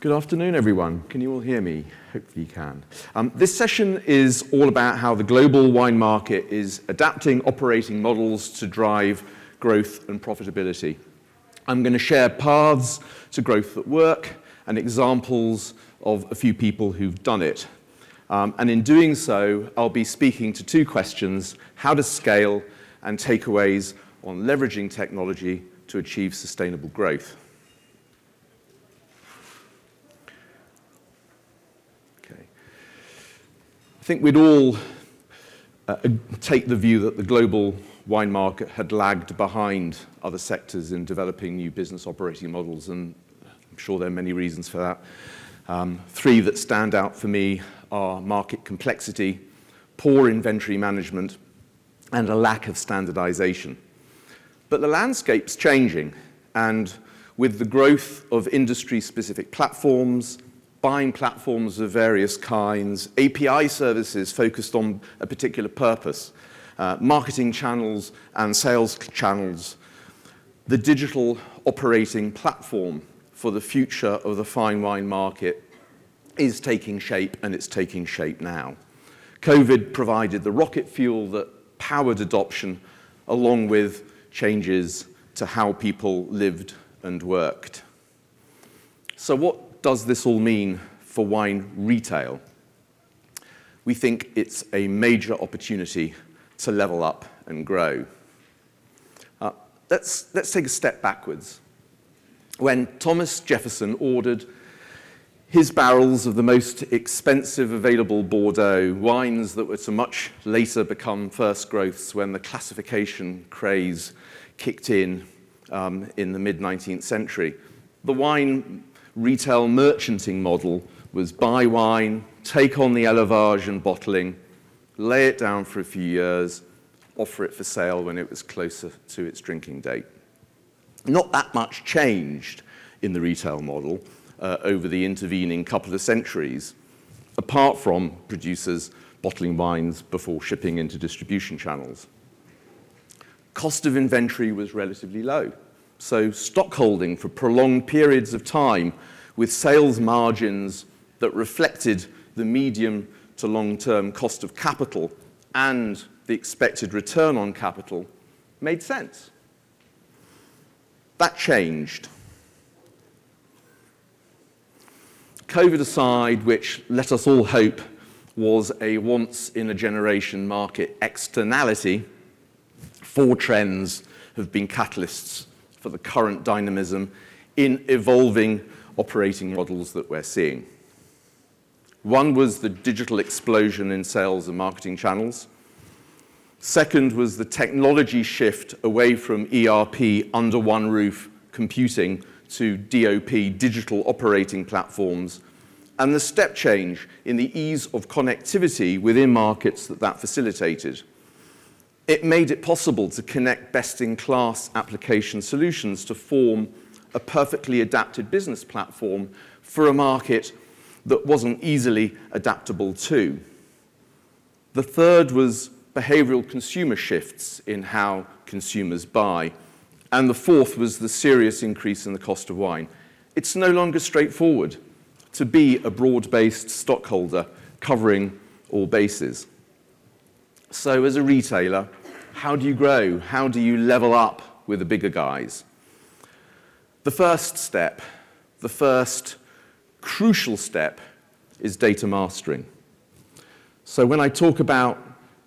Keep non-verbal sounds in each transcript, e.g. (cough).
Good afternoon, everyone. Can you all hear me? Hopefully you can. Um, this session is all about how the global wine market is adapting operating models to drive growth and profitability. I'm going to share paths to growth that work and examples of a few people who've done it. Um, and in doing so, I'll be speaking to two questions, how to scale and takeaways on leveraging technology to achieve sustainable growth. Think we'd all uh, take the view that the global wine market had lagged behind other sectors in developing new business operating models, and I'm sure there are many reasons for that. Um, three that stand out for me are market complexity, poor inventory management, and a lack of standardization. But the landscape's changing, and with the growth of industry specific platforms, buying platforms of various kinds, API services focused on a particular purpose, uh, marketing channels and sales channels, the digital operating platform for the future of the fine wine market is taking shape and it's taking shape now. COVID provided the rocket fuel that powered adoption along with changes to how people lived and worked. So what does this all mean for wine retail? We think it's a major opportunity to level up and grow. Uh, let's, let's take a step backwards. When Thomas Jefferson ordered his barrels of the most expensive available Bordeaux, wines that were to much later become first growths when the classification craze kicked in um, in the mid 19th century. The wine retail merchanting model was buy wine, take on the élevage and bottling, lay it down for a few years, offer it for sale when it was closer to its drinking date. Not that much changed in the retail model uh, over the intervening couple of centuries, apart from producers bottling wines before shipping into distribution channels. Cost of inventory was relatively low. So stockholding for prolonged periods of time with sales margins that reflected the medium to long-term cost of capital and the expected return on capital made sense. That changed. COVID aside, which let us all hope was a once in a generation market externality, four trends have been catalysts for the current dynamism in evolving operating models that we're seeing. One was the digital explosion in sales and marketing channels. Second was the technology shift away from ERP under one roof computing to DOP, digital operating platforms, and the step change in the ease of connectivity within markets that that facilitated. It made it possible to connect best-in-class application solutions to form a perfectly adapted business platform for a market that wasn't easily adaptable to. The third was behavioral consumer shifts in how consumers buy. And the fourth was the serious increase in the cost of wine. It's no longer straightforward to be a broad-based stockholder covering all bases. So as a retailer, how do you grow? How do you level up with the bigger guys? The first step, the first crucial step, is data mastering. So when I talk about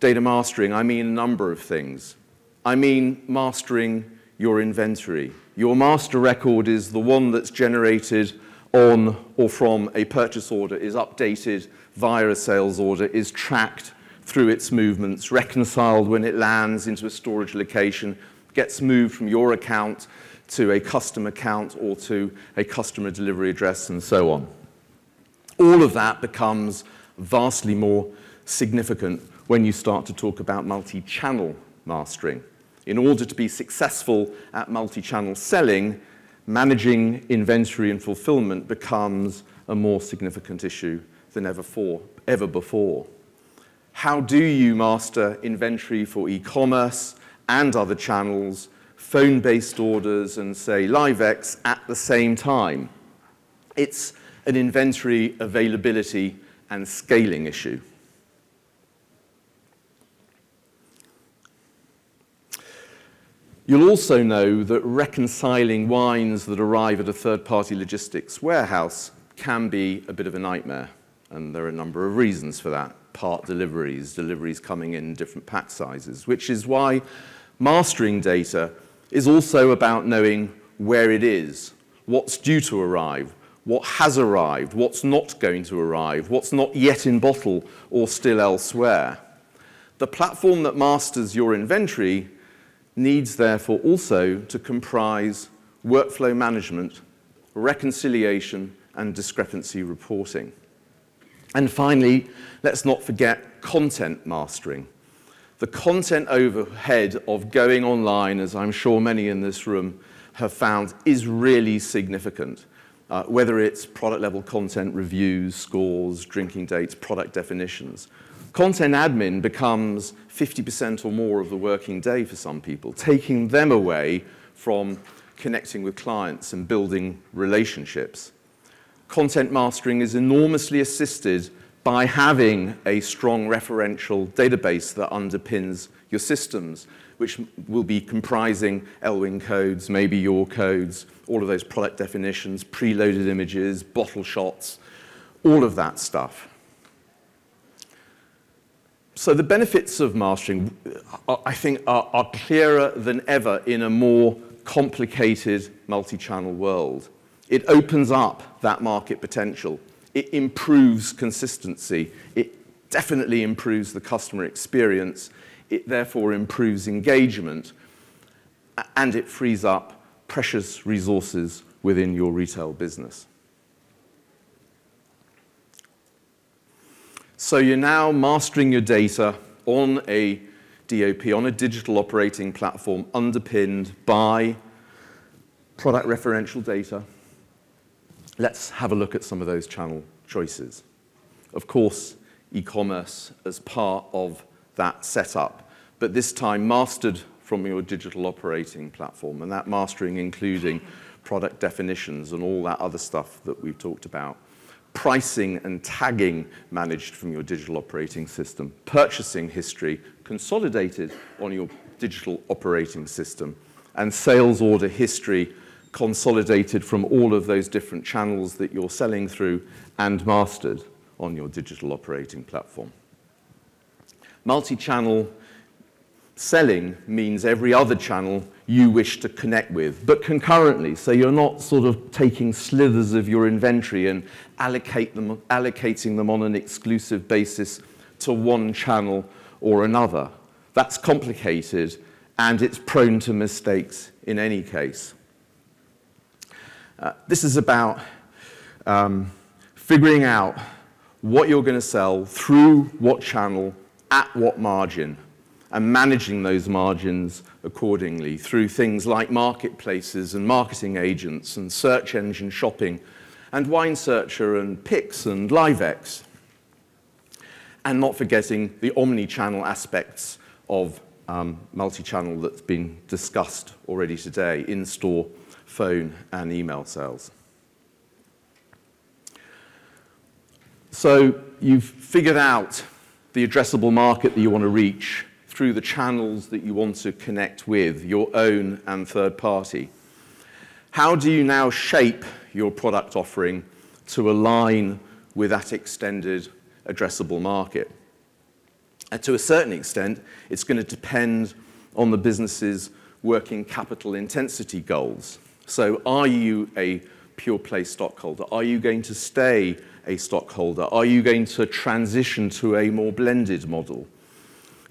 data mastering, I mean a number of things. I mean mastering your inventory. Your master record is the one that's generated on or from a purchase order, is updated via a sales order, is tracked through its movements, reconciled when it lands into a storage location, gets moved from your account to a custom account or to a customer delivery address and so on. All of that becomes vastly more significant when you start to talk about multi-channel mastering. In order to be successful at multi-channel selling, managing inventory and fulfillment becomes a more significant issue than ever, for, ever before. How do you master inventory for e-commerce and other channels, phone-based orders and say Liv-ex at the same time? It's an inventory availability and scaling issue. You'll also know that reconciling wines that arrive at a third-party logistics warehouse can be a bit of a nightmare, and there are a number of reasons for that. Part deliveries, deliveries coming in different pack sizes, which is why mastering data is also about knowing where it is, what's due to arrive, what has arrived, what's not going to arrive, what's not yet in bottle or still elsewhere. The platform that masters your inventory needs therefore also to comprise workflow management, reconciliation, and discrepancy reporting. And finally, let's not forget content mastering. The content overhead of going online, as I'm sure many in this room have found, is really significant. Uh, whether it's product level content reviews, scores, drinking dates, product definitions. Content admin becomes 50% or more of the working day for some people, taking them away from connecting with clients and building relationships. Content mastering is enormously assisted by having a strong referential database that underpins your systems, which will be comprising LWIN codes, maybe your codes, all of those product definitions, preloaded images, bottle shots, all of that stuff. So the benefits of mastering, uh, I think, are, are clearer than ever in a more complicated multi-channel world. It opens up that market potential. It improves consistency. It definitely improves the customer experience. It therefore improves engagement. And it frees up precious resources within your retail business. So you're now mastering your data on a DOP, on a digital operating platform underpinned by product referential data. Let's have a look at some of those channel choices. Of course, e-commerce as part of that setup, but this time mastered from your digital operating platform, and that mastering including product definitions and all that other stuff that we've talked about. Pricing and tagging managed from your digital operating system, purchasing history consolidated on your digital operating system, and sales order history consolidated from all of those different channels that you're selling through and mastered on your digital operating platform. Multi-channel selling means every other channel you wish to connect with, but concurrently, so you're not sort of taking slithers of your inventory and allocate them, allocating them on an exclusive basis to one channel or another. That's complicated and it's prone to mistakes in any case. Uh, this is about um, figuring out what you're going to sell through what channel at what margin and managing those margins accordingly through things like marketplaces and marketing agents and search engine shopping and Wine Searcher and Pix and Liv-ex. And not forgetting the omni-channel aspects of um, multi-channel that's been discussed already today, in-store, phone, and email sales. So you've figured out the addressable market that you want to reach through the channels that you want to connect with, your own and third party. How do you now shape your product offering to align with that extended addressable market? And to a certain extent, it's going to depend on the business's working capital intensity goals. So are you a pure play stockholder? Are you going to stay a stockholder? Are you going to transition to a more blended model?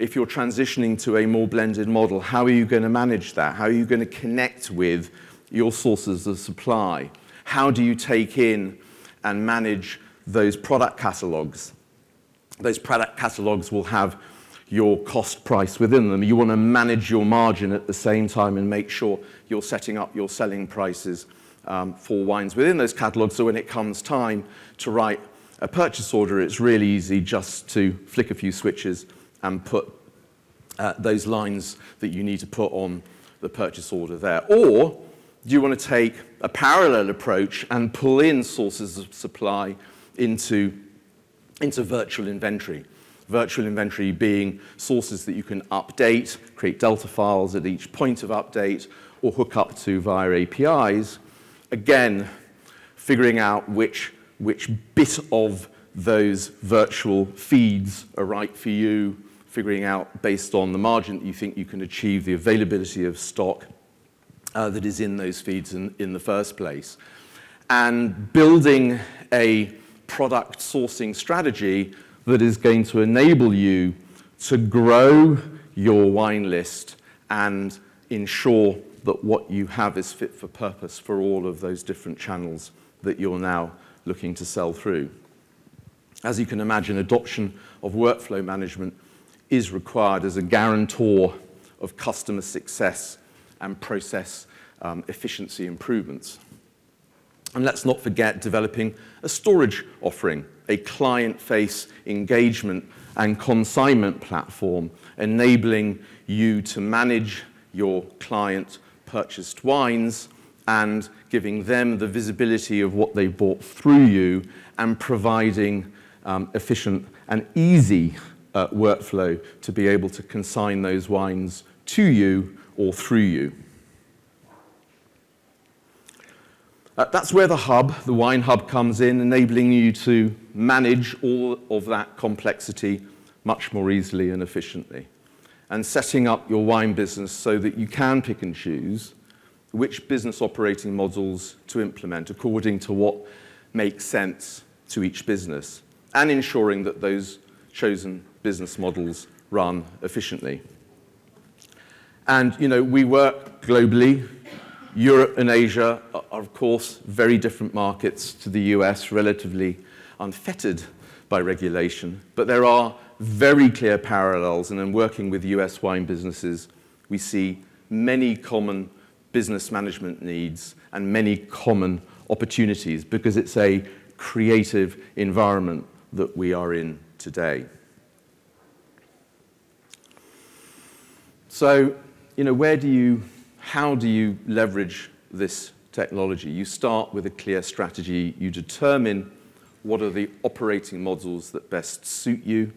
if you're transitioning to a more blended model, how are you going to manage that? How are you going to connect with your sources of supply? How do you take in and manage those product catalogs? Those product catalogs will have your cost price within them. You want to manage your margin at the same time and make sure you're setting up your selling prices um, for wines within those catalogs. So when it comes time to write a purchase order, it's really easy just to flick a few switches and put uh, those lines that you need to put on the purchase order there. Or do you want to take a parallel approach and pull in sources of supply into, into virtual inventory? Virtual inventory being sources that you can update, create Delta files at each point of update, or hook up to via APIs. Again, figuring out which, which bit of those virtual feeds are right for you, figuring out based on the margin that you think you can achieve the availability of stock uh, that is in those feeds in, in the first place. And building a product sourcing strategy that is going to enable you to grow your wine list and ensure that what you have is fit for purpose for all of those different channels that you're now looking to sell through. As you can imagine, adoption of workflow management is required as a guarantor of customer success and process um, efficiency improvements. And let's not forget developing a storage offering, a client-face engagement and consignment platform, enabling you to manage your client purchased wines and giving them the visibility of what they bought through you and providing um, efficient and easy uh, workflow to be able to consign those wines to you or through you. Uh, that's where the hub, the wine hub, comes in, enabling you to manage all of that complexity much more easily and efficiently. And setting up your wine business so that you can pick and choose which business operating models to implement according to what makes sense to each business, and ensuring that those chosen business models run efficiently. And, you know, we work globally. Europe and Asia are, of course, very different markets to the US, relatively unfettered by regulation. But there are very clear parallels, and in working with US wine businesses, we see many common business management needs and many common opportunities because it's a creative environment that we are in today. So, you know, where do you, how do you leverage this technology? You start with a clear strategy. You determine what are the operating models that best suit you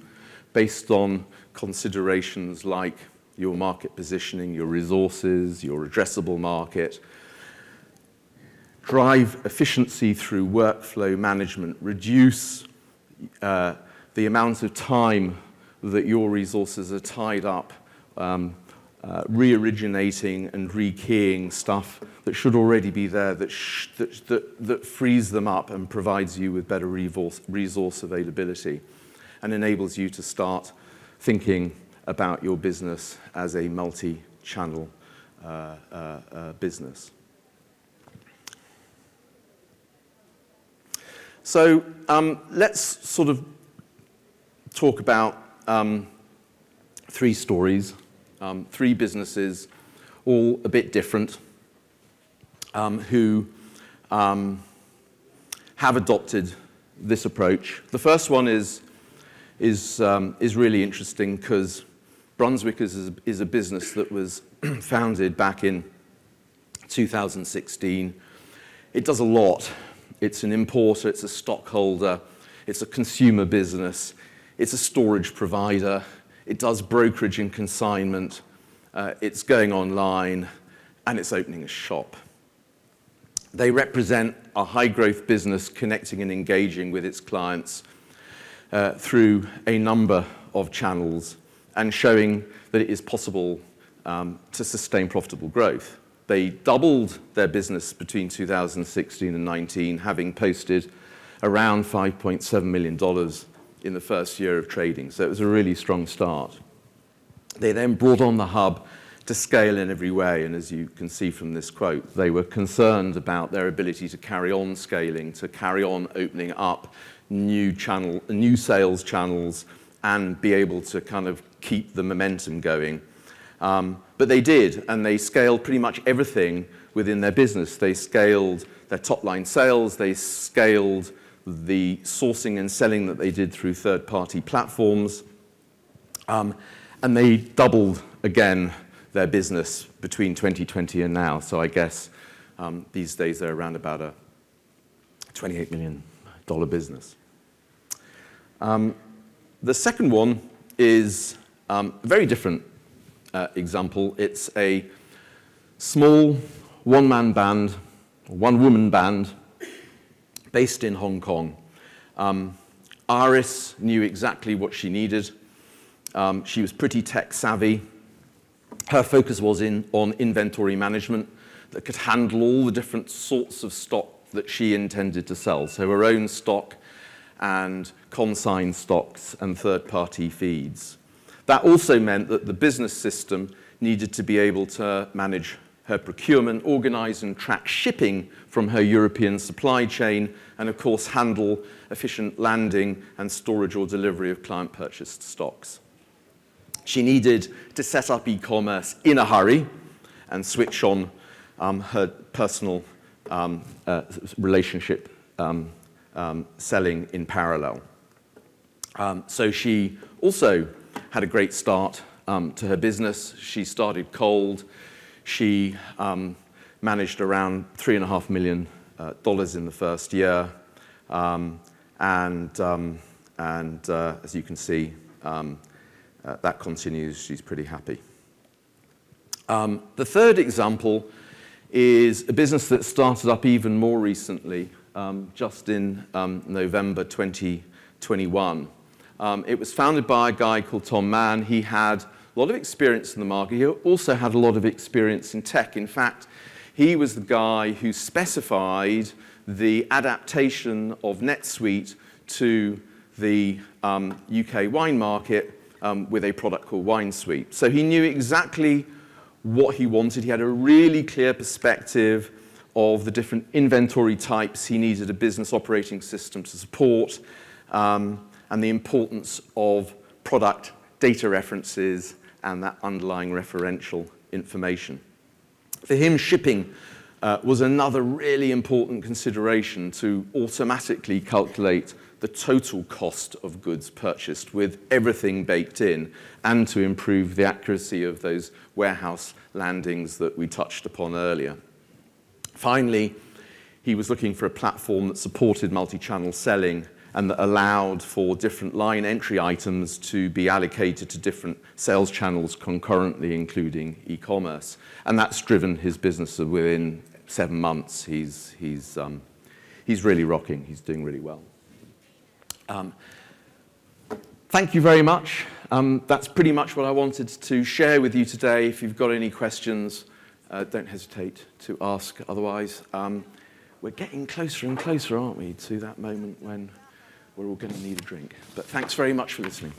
based on considerations like your market positioning, your resources, your addressable market. Drive efficiency through workflow management. Reduce uh, the amount of time that your resources are tied up um, uh, re-originating and rekeying stuff that should already be there that, sh- that, that, that frees them up and provides you with better resource, resource availability and enables you to start thinking about your business as a multi-channel uh, uh, uh business. So um, let's sort of talk about um, three stories um, three businesses, all a bit different, um, who um, have adopted this approach. The first one is, is, um, is really interesting because Brunswick is, is a business that was (clears throat) founded back in 2016. It does a lot. It's an importer, it's a stockholder, it's a consumer business, it's a storage provider, it does brokerage and consignment. Uh, it's going online, and it's opening a shop. They represent a high growth business connecting and engaging with its clients uh, through a number of channels and showing that it is possible um, to sustain profitable growth. They doubled their business between 2016 and 19, having posted around $5.7 million in the first year of trading. So it was a really strong start. They then brought on the hub to scale in every way. And as you can see from this quote, they were concerned about their ability to carry on scaling, to carry on opening up new channel, new sales channels, and be able to kind of keep the momentum going. Um, but they did, and they scaled pretty much everything within their business. They scaled their top line sales, they scaled the sourcing and selling that they did through third party platforms. Um, and they doubled again their business between 2020 and now. So I guess Um, these days, they're around about a $28 million business. Um, the second one is um, a very different uh, example. It's a small one-man band, one-woman band, based in Hong Kong. Um, Iris knew exactly what she needed. Um, she was pretty tech savvy. Her focus was in, on inventory management that could handle all the different sorts of stock that she intended to sell. So her own stock and consign stocks and third-party feeds. That also meant that the business system needed to be able to manage her procurement, organize and track shipping from her European supply chain, and of course handle efficient landing and storage or delivery of client purchased stocks. She needed to set up e-commerce in a hurry and switch on um, her personal um, uh, relationship um, um, selling in parallel. Um, so she also had a great start um, to her business. She started cold. She um, managed around three and a half million uh, dollars in the first year. Um, and um, and uh, as you can see, um, uh, that continues. She's pretty happy. Um, the third example is a business that started up even more recently, just in November 2021. Um, it was founded by a guy called Tom Mann. He had a lot of experience in the market. He also had a lot of experience in tech. In fact, he was the guy who specified the adaptation of NetSuite to the um, UK wine market um, with a product called WineSuite. So he knew exactly what he wanted. He had a really clear perspective of the different inventory types he needed a business operating system to support, um, and the importance of product data references and that underlying referential information. For him, shipping uh, was another really important consideration to automatically calculate the total cost of goods purchased with everything baked in and to improve the accuracy of those warehouse landings that we touched upon earlier. Finally, he was looking for a platform that supported multi-channel selling and that allowed for different line entry items to be allocated to different sales channels concurrently, including e-commerce. And that's driven his business within seven months. He's, he's, um, he's really rocking. He's doing really well. Um, thank you very much. Um, that's pretty much what I wanted to share with you today. If you've got any questions, uh, don't hesitate to ask. Otherwise, um, we're getting closer and closer, aren't we, to that moment when we're all going to need a drink. But thanks very much for listening.